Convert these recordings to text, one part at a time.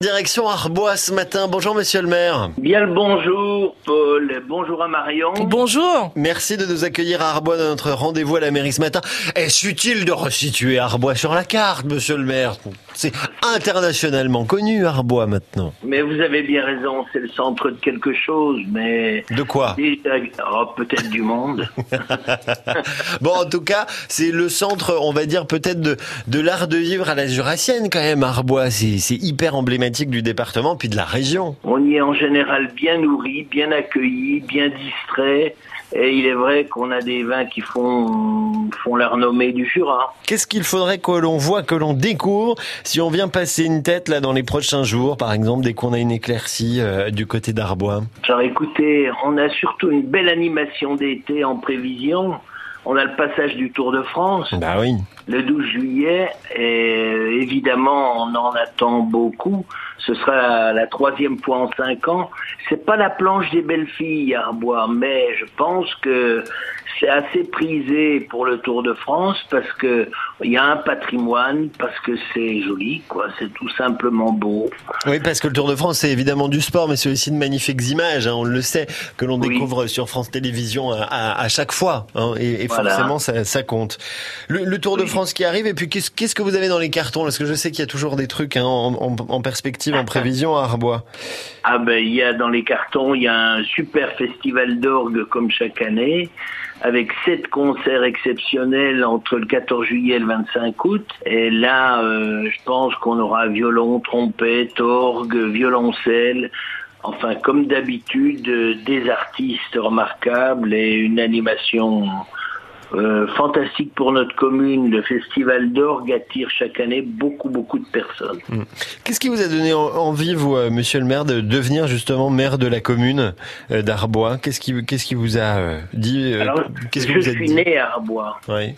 Direction Arbois ce matin. Bonjour monsieur le maire. Bien le bonjour Paul, bonjour à Marion. Bonjour. Merci de nous accueillir à Arbois dans notre rendez-vous à la mairie ce matin. Est-ce utile de resituer Arbois sur la carte, monsieur le maire? C'est internationalement connu Arbois maintenant. Mais vous avez bien raison, c'est le centre de quelque chose, mais... De quoi oh, Peut-être du monde. bon, en tout cas, c'est le centre, on va dire peut-être de, de l'art de vivre à la jurassienne quand même, Arbois. C'est hyper emblématique du département puis de la région. On y est en général bien nourri, bien accueilli, bien distrait. Et il est vrai qu'on a des vins qui font, font la renommée du Jura. Qu'est-ce qu'il faudrait que l'on voit, que l'on découvre si on vient passer une tête là dans les prochains jours, par exemple, dès qu'on a une éclaircie euh, du côté d'Arbois? Alors écoutez, on a surtout une belle animation d'été en prévision. On a le passage du Tour de France. Bah oui. Le 12 juillet, et évidemment, on en attend beaucoup. Ce sera la troisième fois en cinq ans. C'est pas la planche des belles filles à Arbois, mais je pense que c'est assez prisé pour le Tour de France parce que il y a un patrimoine, parce que c'est joli, quoi. C'est tout simplement beau. Oui, parce que le Tour de France, c'est évidemment du sport, mais c'est aussi de magnifiques images. Hein, on le sait, que l'on découvre sur France Télévisions à, à, chaque fois, hein, et, et forcément, ça, ça, compte. Le, le Tour de France qui arrive, et puis qu'est-ce que vous avez dans les cartons? Parce que je sais qu'il y a toujours des trucs hein, en, en, en, perspective, en prévision à Arbois. Ah ben, il y a dans les cartons, il y a un super festival d'orgue comme chaque année avec sept concerts exceptionnels entre le 14 juillet et le 25 août. Et là, euh, je pense qu'on aura violon, trompette, orgue, violoncelle. Enfin, comme d'habitude, euh, des artistes remarquables et une animation euh, fantastique pour notre commune. Le festival d'orgue attire chaque année beaucoup, beaucoup de personnes. Hmm. Qu'est-ce qui vous a donné envie, vous, euh, monsieur le maire, de devenir justement maire de la commune euh, d'Arbois? Qu'est-ce qui, qu'est-ce qui vous a dit Alors, qu'est-ce que Je suis né à Arbois. Oui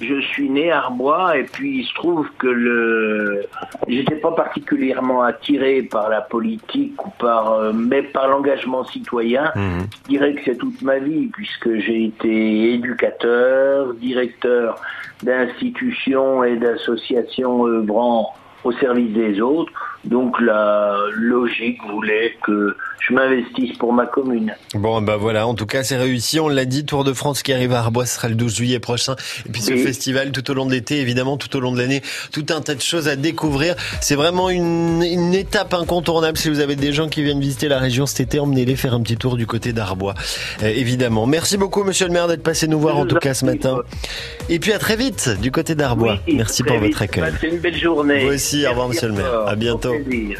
je suis né à Arbois et puis il se trouve que le j'étais pas particulièrement attiré par la politique ou par euh, mais par l'engagement citoyen. Mmh. Je dirais que c'est toute ma vie puisque j'ai été éducateur, directeur d'institutions et d'associations œuvrant au service des autres. Donc la logique voulait que je m'investisse pour ma commune. Bon, ben voilà, en tout cas c'est réussi, on l'a dit, Tour de France qui arrive à Arbois sera le 12 juillet prochain. Et puis ce festival tout au long de l'été, évidemment tout au long de l'année, tout un tas de choses à découvrir. C'est vraiment une, une, étape incontournable. Si vous avez des gens qui viennent visiter la région cet été, emmenez-les faire un petit tour du côté d'Arbois, euh, évidemment. Merci beaucoup monsieur le maire d'être passé nous voir en tout cas ce matin. Et puis à très vite du côté d'Arbois. Oui, Merci pour vite. votre accueil. C'est une belle journée. Vous aussi, Merci au revoir monsieur le maire. À bientôt. Valeu.